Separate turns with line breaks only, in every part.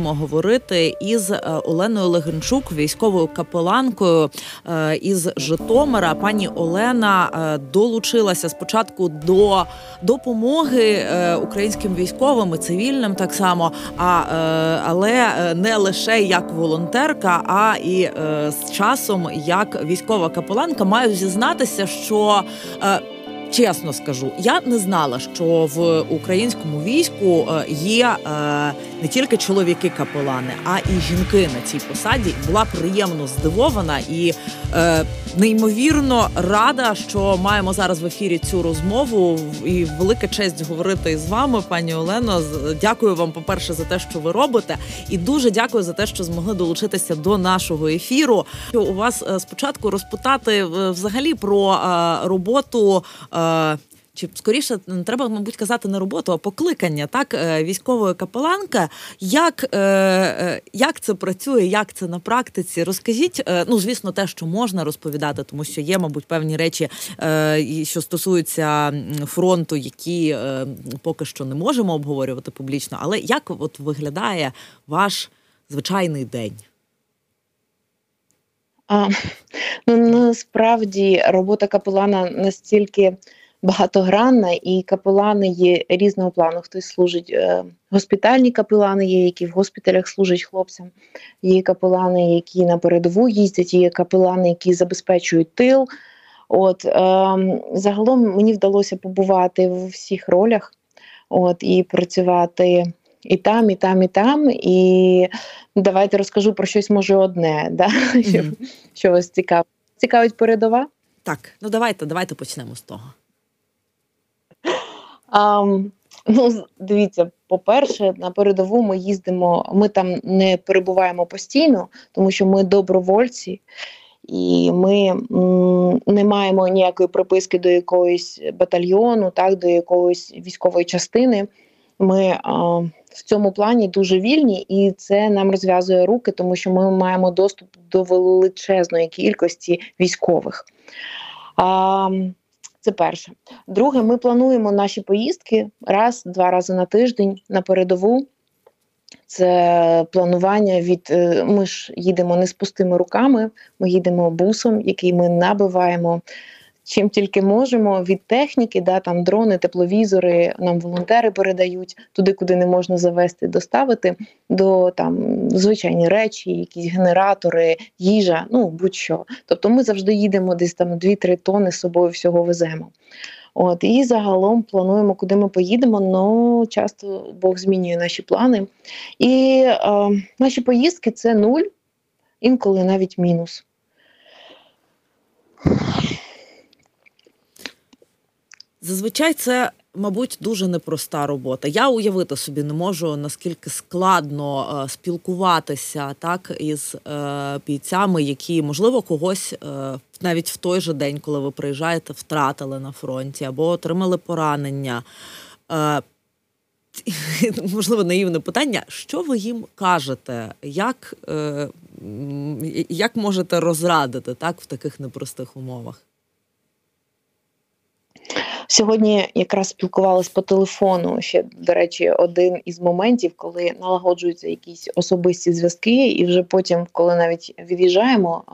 будемо говорити із Оленою Легенчук, військовою капеланкою із Житомира. Пані Олена долучилася спочатку до допомоги українським військовим і цивільним, так само, а але не лише як волонтерка, а і з часом як військова капеланка маю зізнатися, що чесно скажу, я не знала, що в українському війську е, є е, не тільки чоловіки-капелани, а і жінки на цій посаді. Була приємно здивована і е, неймовірно рада, що маємо зараз в ефірі цю розмову. І велика честь говорити з вами, пані Олено. Дякую вам, по перше, за те, що ви робите, і дуже дякую за те, що змогли долучитися до нашого ефіру. У вас спочатку розпитати взагалі про роботу чи скоріше треба, мабуть, казати не роботу, а покликання так е, військової капеланка. Як е, е, як це працює, як це на практиці? Розкажіть, ну звісно, те, що можна розповідати, тому що є, мабуть, певні речі, що стосуються фронту, які поки що не можемо обговорювати публічно. Але як от виглядає ваш звичайний день?
А, Ну насправді робота капелана настільки багатогранна, і капелани є різного плану. Хтось служить е, госпітальні капелани, є які в госпіталях служать хлопцям. Є капелани, які на передову їздять, є капелани, які забезпечують тил. От е, загалом мені вдалося побувати в всіх ролях, от і працювати. І там, і там, і там. І давайте розкажу про щось може одне, да? Mm-hmm. що що вас цікавить. Цікавить передова?
Так, ну давайте, давайте почнемо з того.
А, Ну, дивіться, по-перше, на передову ми їздимо, ми там не перебуваємо постійно, тому що ми добровольці, і ми м, не маємо ніякої приписки до якоїсь батальйону, так, до якоїсь військової частини. Ми а, в цьому плані дуже вільні, і це нам розв'язує руки, тому що ми маємо доступ до величезної кількості військових. А, це перше. Друге, ми плануємо наші поїздки раз-два рази на тиждень на передову. Це планування від е, ми ж їдемо не з пустими руками, ми їдемо бусом, який ми набиваємо чим тільки можемо від техніки, да, там дрони, тепловізори, нам волонтери передають туди, куди не можна завести, доставити до там звичайні речі, якісь генератори, їжа, ну будь-що. Тобто ми завжди їдемо десь там 2-3 тони з собою всього веземо. От і загалом плануємо, куди ми поїдемо, але часто Бог змінює наші плани. І е, наші поїздки це нуль, інколи навіть мінус.
Зазвичай це, мабуть, дуже непроста робота. Я уявити собі не можу наскільки складно е, спілкуватися так із е, бійцями, які можливо когось е, навіть в той же день, коли ви приїжджаєте, втратили на фронті або отримали поранення. Е, Можливо, наївне питання. Що ви їм кажете? Як е, як можете розрадити так в таких непростих умовах?
Сьогодні якраз спілкувалась по телефону. Ще до речі, один із моментів, коли налагоджуються якісь особисті зв'язки, і вже потім, коли навіть від'їжджаємо,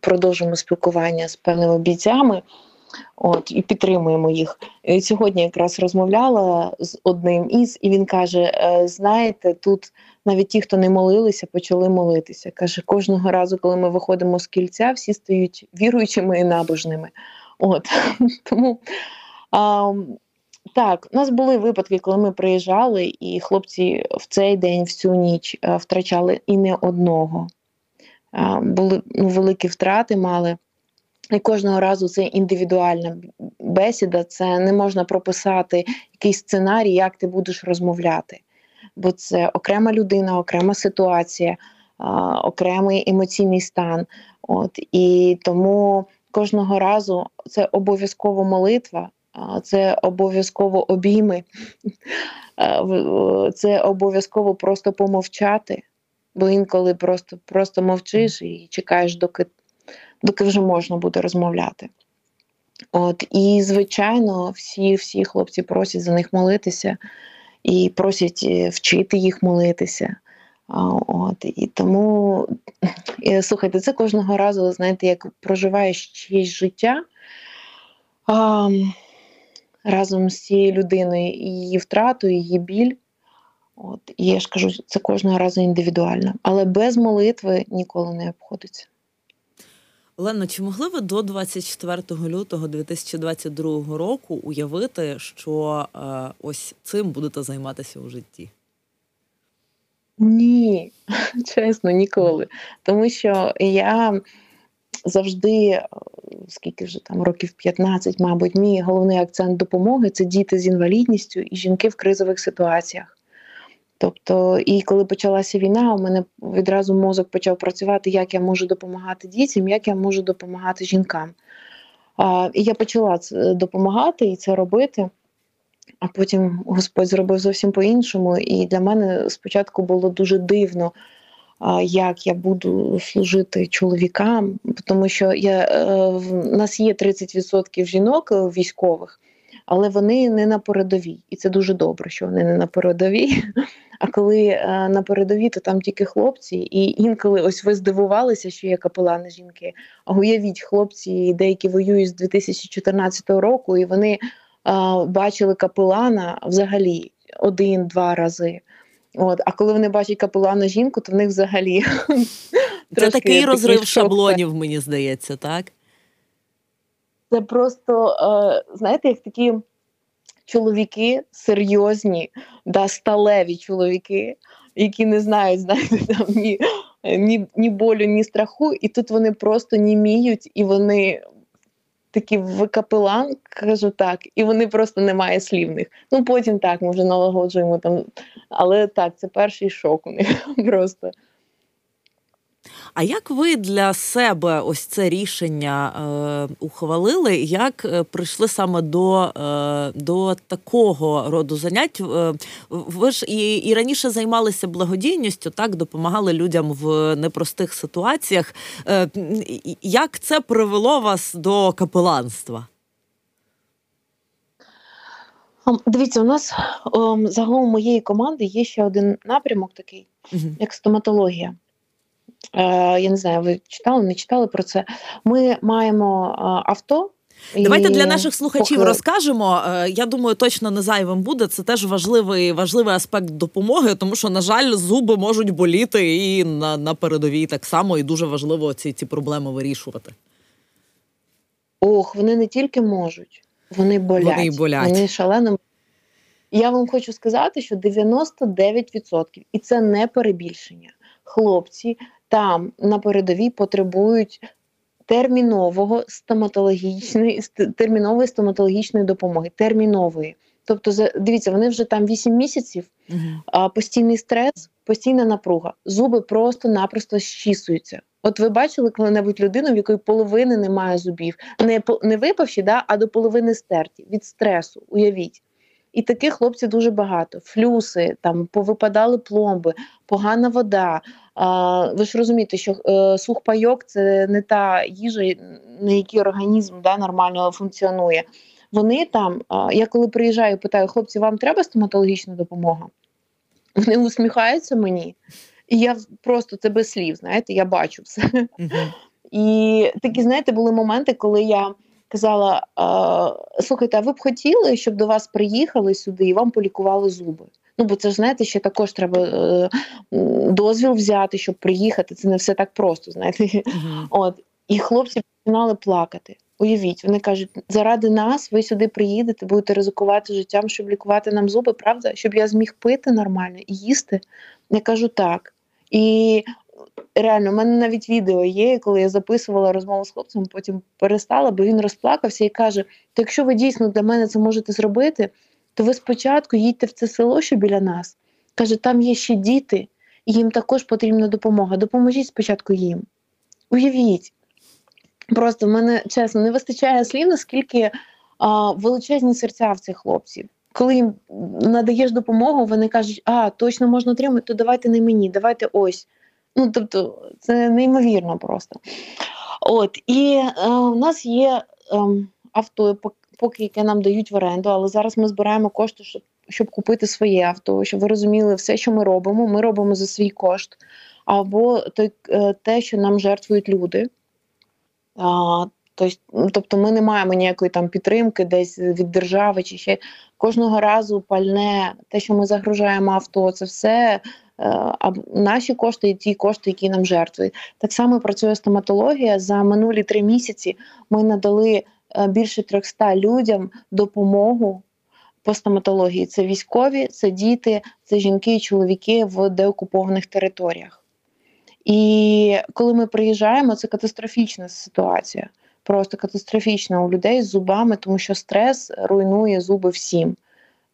продовжуємо спілкування з певними бійцями. От і підтримуємо їх. І Сьогодні якраз розмовляла з одним із, і він каже: «Е, знаєте, тут навіть ті, хто не молилися, почали молитися. Каже, кожного разу, коли ми виходимо з кільця, всі стають віруючими і набожними. От тому а, Так, у нас були випадки, коли ми приїжджали, і хлопці в цей день, в цю ніч а, втрачали і не одного. А, Були ну, великі втрати мали. І кожного разу це індивідуальна бесіда, це не можна прописати якийсь сценарій, як ти будеш розмовляти. Бо це окрема людина, окрема ситуація, окремий емоційний стан. От І тому кожного разу це обов'язково молитва, це обов'язково обійми, це обов'язково просто помовчати, бо інколи просто просто мовчиш і чекаєш, доки доки вже можна буде розмовляти. От, І, звичайно, всі всі хлопці просять за них молитися і просять е, вчити їх молитися. От і тому і, слухайте, це кожного разу, знаєте, як проживаєш чиєсь життя а, разом з цією людиною, і її втрату, її біль. От, І я ж кажу, це кожного разу індивідуально, але без молитви ніколи не обходиться.
Олено, чи могли ви до 24 лютого 2022 року уявити, що е, ось цим будете займатися у житті?
Ні, чесно, ніколи. Тому що я завжди, е, скільки вже там років 15, мабуть, мій головний акцент допомоги це діти з інвалідністю і жінки в кризових ситуаціях. Тобто, і коли почалася війна, у мене відразу мозок почав працювати, як я можу допомагати дітям, як я можу допомагати жінкам. А, І я почала це допомагати і це робити. А потім Господь зробив зовсім по-іншому. І для мене спочатку було дуже дивно, як я буду служити чоловікам, тому що я, е, в нас є 30% жінок військових, але вони не на передовій. І це дуже добре, що вони не на передовій. А коли е, на передовій, то там тільки хлопці, і інколи ось ви здивувалися, що є капелани жінки. А уявіть, хлопці, деякі воюють з 2014 року, і вони бачили капелана взагалі один-два рази. От, А коли вони бачать капелана жінку, то в них взагалі
це такий розрив шаблонів, мені здається, так?
Це просто, е, знаєте, як такі чоловіки серйозні, да, сталеві чоловіки, які не знають, знаєте, там ні, ні, ні болю, ні страху, і тут вони просто німіють, і вони такі в кажу так, і вони просто немає слівних. Ну потім так, ми вже налагоджуємо там. Але так, це перший шок у них просто.
А як ви для себе ось це рішення е, ухвалили? Як е, прийшли саме до е, до такого роду занять? Е, ви ж і і раніше займалися благодійністю, так допомагали людям в непростих ситуаціях. Е, Як це привело вас до капеланства?
Дивіться, у нас загалом моєї команди є ще один напрямок, такий, як стоматологія. Е, я не знаю, ви читали, не читали про це. Ми маємо авто.
Давайте і... для наших слухачів поки... розкажемо. Е, я думаю, точно не зайвим буде. Це теж важливий важливий аспект допомоги, тому що, на жаль, зуби можуть боліти і на на передовій так само, і дуже важливо ці ці проблеми вирішувати.
Ох, вони не тільки можуть, вони болять. Вони болять. Вони шалено. Я вам хочу сказати, що 99%, і це не перебільшення. Хлопці там на передовій потребують термінового стоматологічної термінової стоматологічної допомоги. Термінової. Тобто, дивіться, вони вже там 8 місяців, а постійний стрес, постійна напруга, зуби просто-напросто щісуються. От ви бачили коли-небудь людину, в якої половини немає зубів, не не випавші, да, а до половини стерті від стресу. Уявіть. І таких хлопців дуже багато. Флюси, там повипадали пломби, погана вода. Ви ж розумієте, що е, сухпайок це не та їжа, на якій організм да, нормально функціонує. Вони там, я коли приїжджаю, питаю, хлопці, вам треба стоматологічна допомога? Вони усміхаються мені, і я просто це без слів, знаєте, я бачу все. Uh-huh. І такі, знаєте, були моменти, коли я казала: слухайте, а ви б хотіли, щоб до вас приїхали сюди і вам полікували зуби? Ну, бо це ж знаєте, ще також треба е, дозвіл взяти, щоб приїхати. Це не все так просто. знаєте. Uh-huh. От і хлопці починали плакати. Уявіть, вони кажуть, заради нас ви сюди приїдете, будете ризикувати життям, щоб лікувати нам зуби, правда? Щоб я зміг пити нормально і їсти. Я кажу так. І реально, у мене навіть відео є, коли я записувала розмову з хлопцем, потім перестала, бо він розплакався і каже: то якщо ви дійсно для мене це можете зробити, то ви спочатку їдьте в це село, що біля нас. Каже, там є ще діти, і їм також потрібна допомога. Допоможіть спочатку їм. Уявіть. Просто в мене чесно не вистачає слів, наскільки а, величезні серця в цих хлопців. Коли їм надаєш допомогу, вони кажуть, а точно можна отримати, то давайте не мені, давайте ось. Ну, тобто, це неймовірно просто. От, І е, у нас є е, авто, поки яке нам дають в оренду, але зараз ми збираємо кошти, щоб щоб купити своє авто, щоб ви розуміли, все, що ми робимо, ми робимо за свій кошт, або той, е, те, що нам жертвують люди. А, Тобто ми не маємо ніякої там підтримки десь від держави чи ще кожного разу пальне, те, що ми загружаємо авто, це все а наші кошти і ті кошти, які нам жертвують. Так само працює стоматологія. За минулі три місяці ми надали е, більше 300 людям допомогу по стоматології. Це військові, це діти, це жінки і чоловіки в деокупованих територіях. І коли ми приїжджаємо, це катастрофічна ситуація. Просто катастрофічна у людей з зубами, тому що стрес руйнує зуби всім.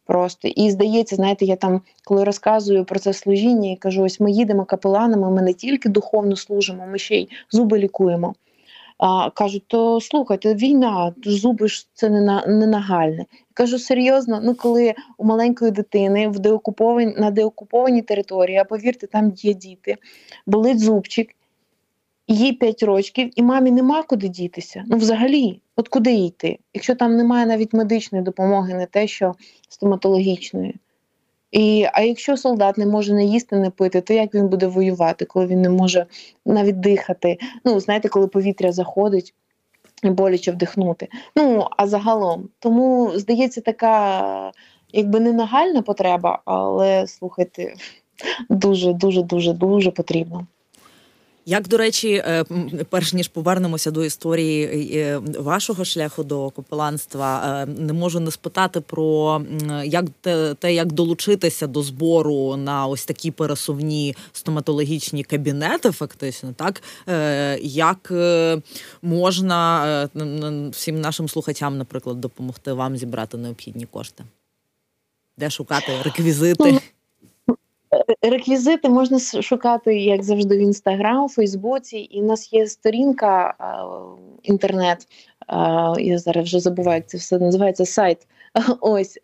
Просто і здається, знаєте, я там, коли розказую про це служіння і кажу, ось ми їдемо капеланами, ми не тільки духовно служимо, ми ще й зуби лікуємо. А, Кажуть, то слухайте, війна, зуби ж це не на не нагальне. Кажу серйозно, ну коли у маленької дитини в деокупованій на деокупованій території, а повірте, там є діти, болить зубчик, їй 5 років, і мамі нема куди дітися. Ну, взагалі, от куди йти? Якщо там немає навіть медичної допомоги, не те, що стоматологічної. І, А якщо солдат не може не їсти, не пити, то як він буде воювати, коли він не може навіть дихати? Ну, знаєте, коли повітря заходить боляче вдихнути. Ну, а загалом, тому здається, така якби не нагальна потреба, але слухайте, дуже, дуже, дуже, дуже потрібно.
Як до речі, е, перш ніж повернемося до історії е, вашого шляху до капеланства, е, не можу не спитати про як те, як долучитися до збору на ось такі пересувні стоматологічні кабінети, фактично, так як можна всім нашим слухачам, наприклад, допомогти вам зібрати необхідні кошти, де шукати реквізити. Ну,
Реквізити можна шукати, як завжди, в інстаграм, Фейсбуці, і в нас є сторінка інтернет. Я зараз вже забуваю, як це все називається сайт. Ось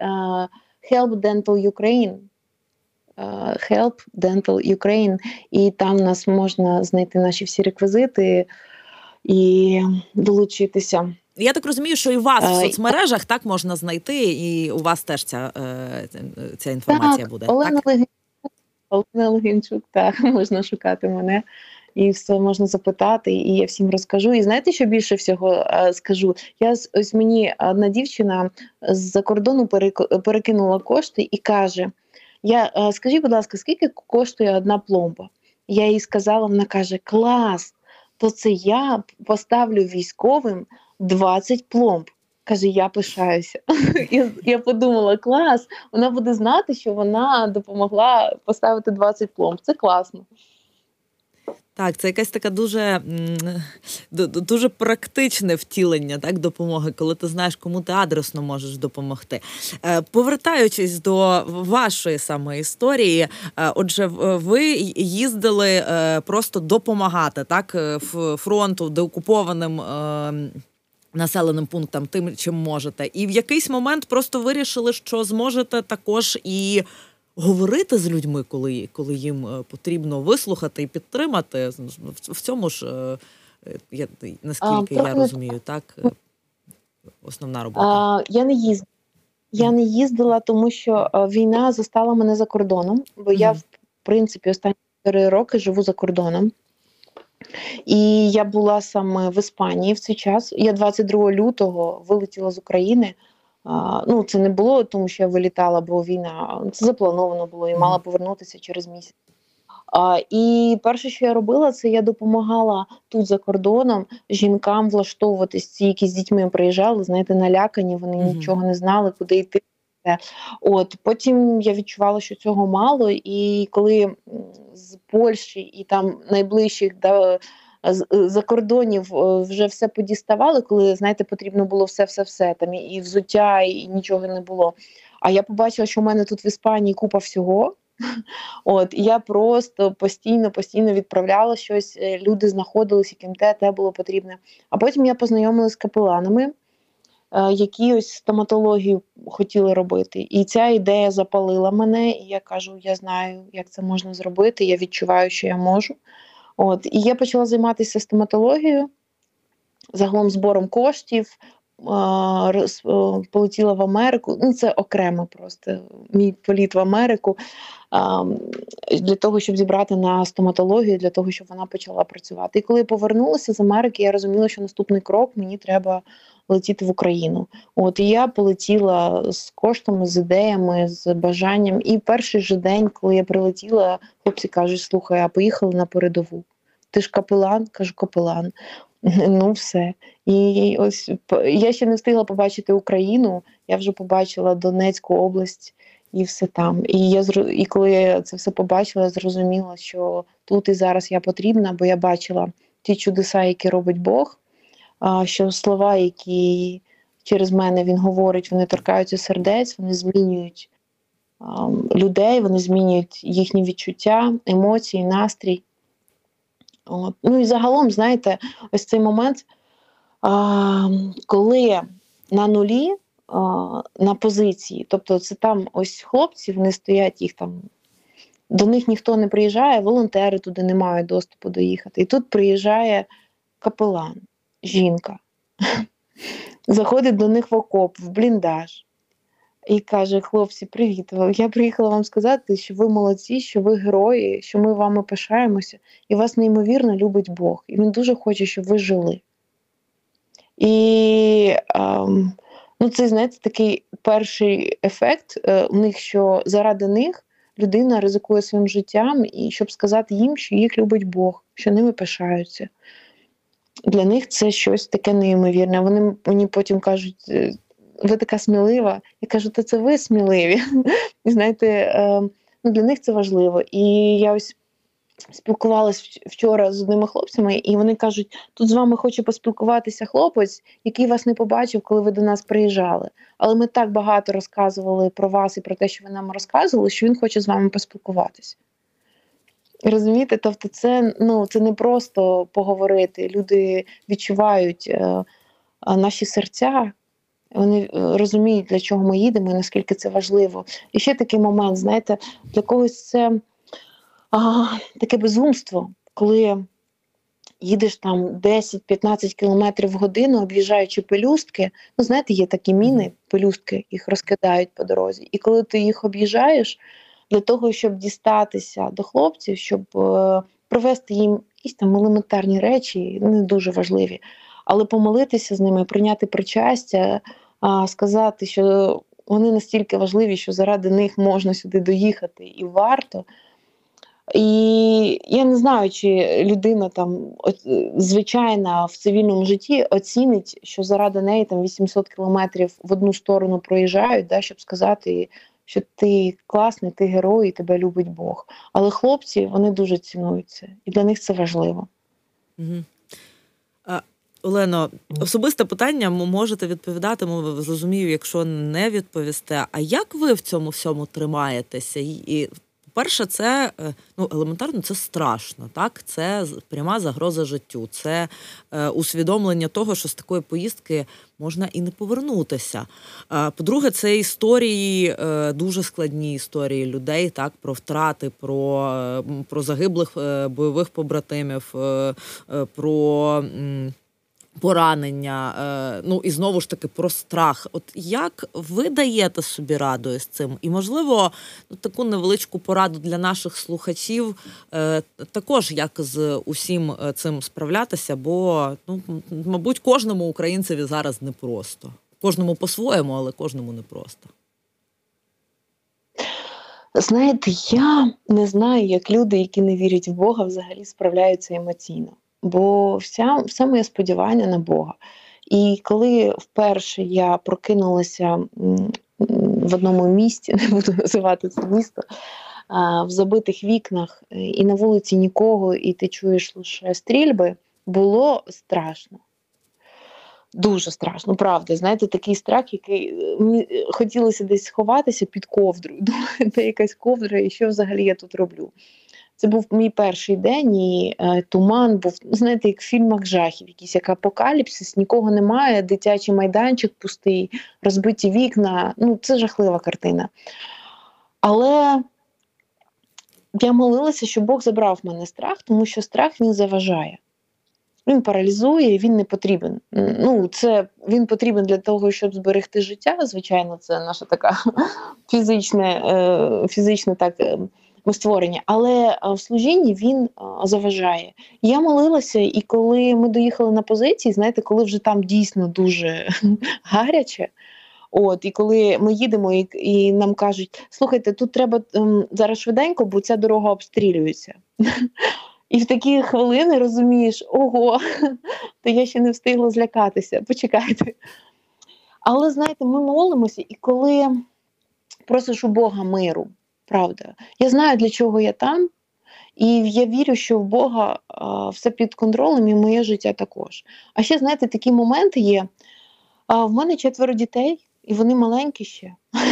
Help Dental Ukraine. Help Dental Ukraine. І там нас можна знайти наші всі реквізити і долучитися.
Я так розумію, що і вас в соцмережах так можна знайти, і у вас теж ця е, ця інформація
так,
буде.
Олена так? Олена Логінчук, так, можна шукати мене. І все можна запитати, і я всім розкажу. І знаєте, що більше всього а, скажу? Я ось мені одна дівчина з-за кордону перекинула кошти і каже: Я а, скажіть, будь ласка, скільки коштує одна пломба? Я їй сказала, вона каже: Клас! То це я поставлю військовим 20 пломб. Каже, я пишаюся. Я я подумала, клас, вона буде знати, що вона допомогла поставити 20 пломб. Це класно.
Так, це якась така дуже дуже практичне втілення так, допомоги, коли ти знаєш, кому ти адресно можеш допомогти. Е, повертаючись до вашої саме історії, е, отже, ви їздили е, просто допомагати так, фронту, деокупованим населеним пунктам тим, чим можете, і в якийсь момент просто вирішили, що зможете також і. Говорити з людьми, коли коли їм е, потрібно вислухати і підтримати, в цьому ж е, я наскільки а, я розумію, так е, основна робота.
А, Я не їздила. Я не їздила, тому що війна застала мене за кордоном, бо mm я в принципі останні 4 роки живу за кордоном. І я була саме в Іспанії в цей час. Я 22 лютого вилетіла з України. А, ну, це не було, тому що я вилітала, бо війна це заплановано було і мала повернутися через місяць. А, І перше, що я робила, це я допомагала тут за кордоном жінкам влаштовуватись. Ці які з дітьми приїжджали, знаєте, налякані, вони нічого не знали, куди йти. От Потім я відчувала, що цього мало, і коли з Польщі і там найближчих да, за кордонів е, вже все подіставали, коли знаєте, потрібно було все-все-все там і взуття, і нічого не було. А я побачила, що в мене тут в Іспанії купа всього. От і я просто постійно, постійно відправляла щось. Е, люди знаходились, яким те, те було потрібне. А потім я познайомилася з капеланами. Е, які ось стоматологію хотіли робити. І ця ідея запалила мене, і я кажу: я знаю, як це можна зробити. Я відчуваю, що я можу. От І я почала займатися стоматологією, загалом збором коштів. Полетіла в Америку. Ну, це окремо просто мій політ в Америку для того, щоб зібрати на стоматологію, для того, щоб вона почала працювати. І коли я повернулася з Америки, я розуміла, що наступний крок мені треба летіти в Україну. От і я полетіла з коштами, з ідеями, з бажанням. І перший же день, коли я прилетіла, хлопці кажуть: слухай, а поїхали на передову. Ти ж капелан, кажу, капелан. Ну, все. І ось я ще не встигла побачити Україну. Я вже побачила Донецьку область і все там. І я і коли я це все побачила, я зрозуміла, що тут і зараз я потрібна, бо я бачила ті чудеса, які робить Бог. Що слова, які через мене він говорить, вони торкаються сердець, вони змінюють людей, вони змінюють їхні відчуття, емоції, настрій. От. Ну і загалом, знаєте, ось цей момент, а, коли на нулі а, на позиції, тобто це там ось хлопці, вони стоять їх там. До них ніхто не приїжджає, волонтери туди не мають доступу доїхати. І тут приїжджає капелан, жінка, заходить до них в окоп, в бліндаж і каже: Хлопці, привіт! Я приїхала вам сказати, що ви молодці, що ви герої, що ми вами пишаємося, і вас неймовірно любить Бог. І він дуже хоче, щоб ви жили. І ем, ну, це, знаєте, такий перший ефект е, у них, що заради них людина ризикує своїм життям, і щоб сказати їм, що їх любить Бог, що ними пишаються. Для них це щось таке неймовірне. Вони мені потім кажуть, «Е, ви така смілива. Я кажу, то це ви сміливі. Знаєте, е, ну, для них це важливо. І я ось спілкувалася вчора з одними хлопцями, і вони кажуть: тут з вами хоче поспілкуватися хлопець, який вас не побачив, коли ви до нас приїжджали. Але ми так багато розказували про вас і про те, що ви нам розказували, що він хоче з вами поспілкуватися. Розумієте, тобто, це ну це не просто поговорити. Люди відчувають е, наші серця, вони е, розуміють, для чого ми їдемо і наскільки це важливо. І ще такий момент, знаєте, для когось це а, таке безумство, коли їдеш там 10-15 кілометрів в годину, об'їжджаючи пелюстки. Ну, знаєте, є такі міни, пелюстки, їх розкидають по дорозі. І коли ти їх об'їжджаєш, для того, щоб дістатися до хлопців, щоб е, провести їм якісь там елементарні речі, не дуже важливі, але помолитися з ними, прийняти причастя сказати, що вони настільки важливі, що заради них можна сюди доїхати і варто. І я не знаю, чи людина там звичайна в цивільному житті оцінить, що заради неї там 800 кілометрів в одну сторону проїжджають, да, щоб сказати, що ти класний, ти герой, і тебе любить Бог. Але хлопці вони дуже цінують це, і для них це важливо.
Угу. Олено, особисте питання можете відповідати, зрозумію, якщо не відповісте. А як ви в цьому всьому тримаєтеся? І перше, це е, ну елементарно, це страшно. Так, це пряма загроза життю, це е, усвідомлення того, що з такої поїздки можна і не повернутися. Е, по-друге, це історії, е, дуже складні історії людей, так про втрати, про, е, про загиблих е, бойових побратимів, про поранення, е, ну і знову ж таки про страх. От як ви даєте собі раду з цим? І, можливо, ну, таку невеличку пораду для наших слухачів, е, також як з усім е, цим справлятися, бо ну, мабуть, кожному українцеві зараз непросто. Кожному по-своєму, але кожному непросто.
Знаєте, я не знаю, як люди, які не вірять в Бога, взагалі справляються емоційно бо вся, все моє сподівання на Бога. І коли вперше я прокинулася в одному місті, не буду називати це місто, в забитих вікнах, е, і на вулиці нікого, і ти чуєш лише стрільби, було страшно. Дуже страшно, правда. Знаєте, такий страх, який е, мені е, хотілося десь сховатися під ковдрою. Думаю, де якась ковдра, і що взагалі я тут роблю. Це був мій перший день, і е, туман був, знаєте, як в фільмах жахів, якийсь як апокаліпсис, нікого немає, дитячий майданчик пустий, розбиті вікна. Ну, це жахлива картина. Але я молилася, щоб Бог забрав в мене страх, тому що страх він заважає. Він паралізує, він не потрібен. Ну, це він потрібен для того, щоб зберегти життя. Звичайно, це наша така фізичне, е, фізичне так е, створення, але в служінні він заважає. Я молилася, і коли ми доїхали на позиції, знаєте, коли вже там дійсно дуже гаряче. От, і коли ми їдемо, і і нам кажуть, слухайте, тут треба ем, зараз швиденько, бо ця дорога обстрілюється. І в такі хвилини розумієш, ого, то я ще не встигла злякатися, почекайте. Але знаєте, ми молимося, і коли просиш у Бога миру, правда, я знаю, для чого я там, і я вірю, що в Бога а, все під контролем, і моє життя також. А ще, знаєте, такі моменти є. А, В мене четверо дітей, і вони маленькі ще.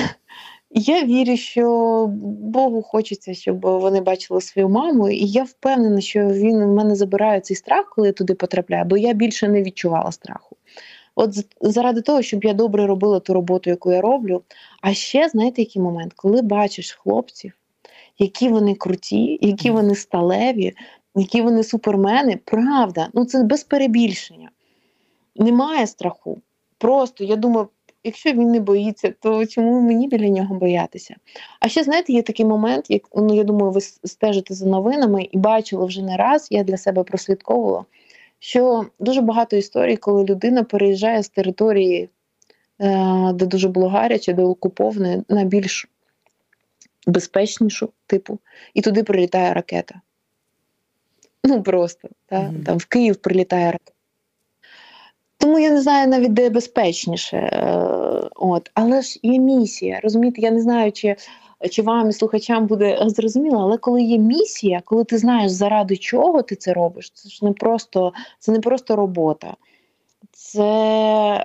Я вірю, що Богу хочеться, щоб вони бачили свою маму, і я впевнена, що він в мене забирає цей страх, коли я туди потрапляю, бо я більше не відчувала страху. От заради того, щоб я добре робила ту роботу, яку я роблю. А ще знаєте, який момент, коли бачиш хлопців, які вони круті, які вони сталеві, які вони супермени, правда, ну це без перебільшення. Немає страху. Просто я думаю, якщо він не боїться, то чому мені біля нього боятися? А ще, знаєте, є такий момент, як ну я думаю, ви стежите за новинами і бачили вже не раз, я для себе прослідковувала, що дуже багато історій, коли людина переїжджає з території, е, де дуже було гаряче, де окуповане, на більш безпечнішу типу, і туди прилітає ракета. Ну просто, та? Mm-hmm. там в Київ прилітає ракета. Тому я не знаю навіть де безпечніше. Е, от. Але ж є місія. Розумієте, я не знаю, чи чи вам і слухачам буде зрозуміло, але коли є місія, коли ти знаєш, заради чого ти це робиш, це ж не просто це не просто робота. Це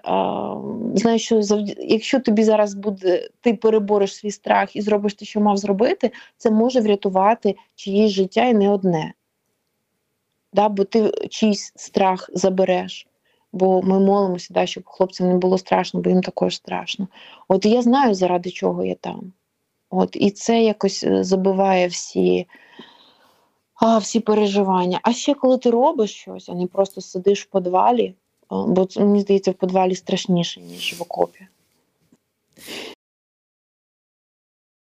а, знаєш, що завд... якщо тобі зараз буде, ти перебореш свій страх і зробиш те, що мав зробити, це може врятувати чиєсь життя і не одне. Да? Бо ти чийсь страх забереш бо ми молимося, да, щоб хлопцям не було страшно, бо їм також страшно. От я знаю, заради чого я там. От, І це якось е, забиває всі а, всі переживання. А ще коли ти робиш щось, а не просто сидиш в подвалі, бо мені здається, в подвалі страшніше, ніж в окопі.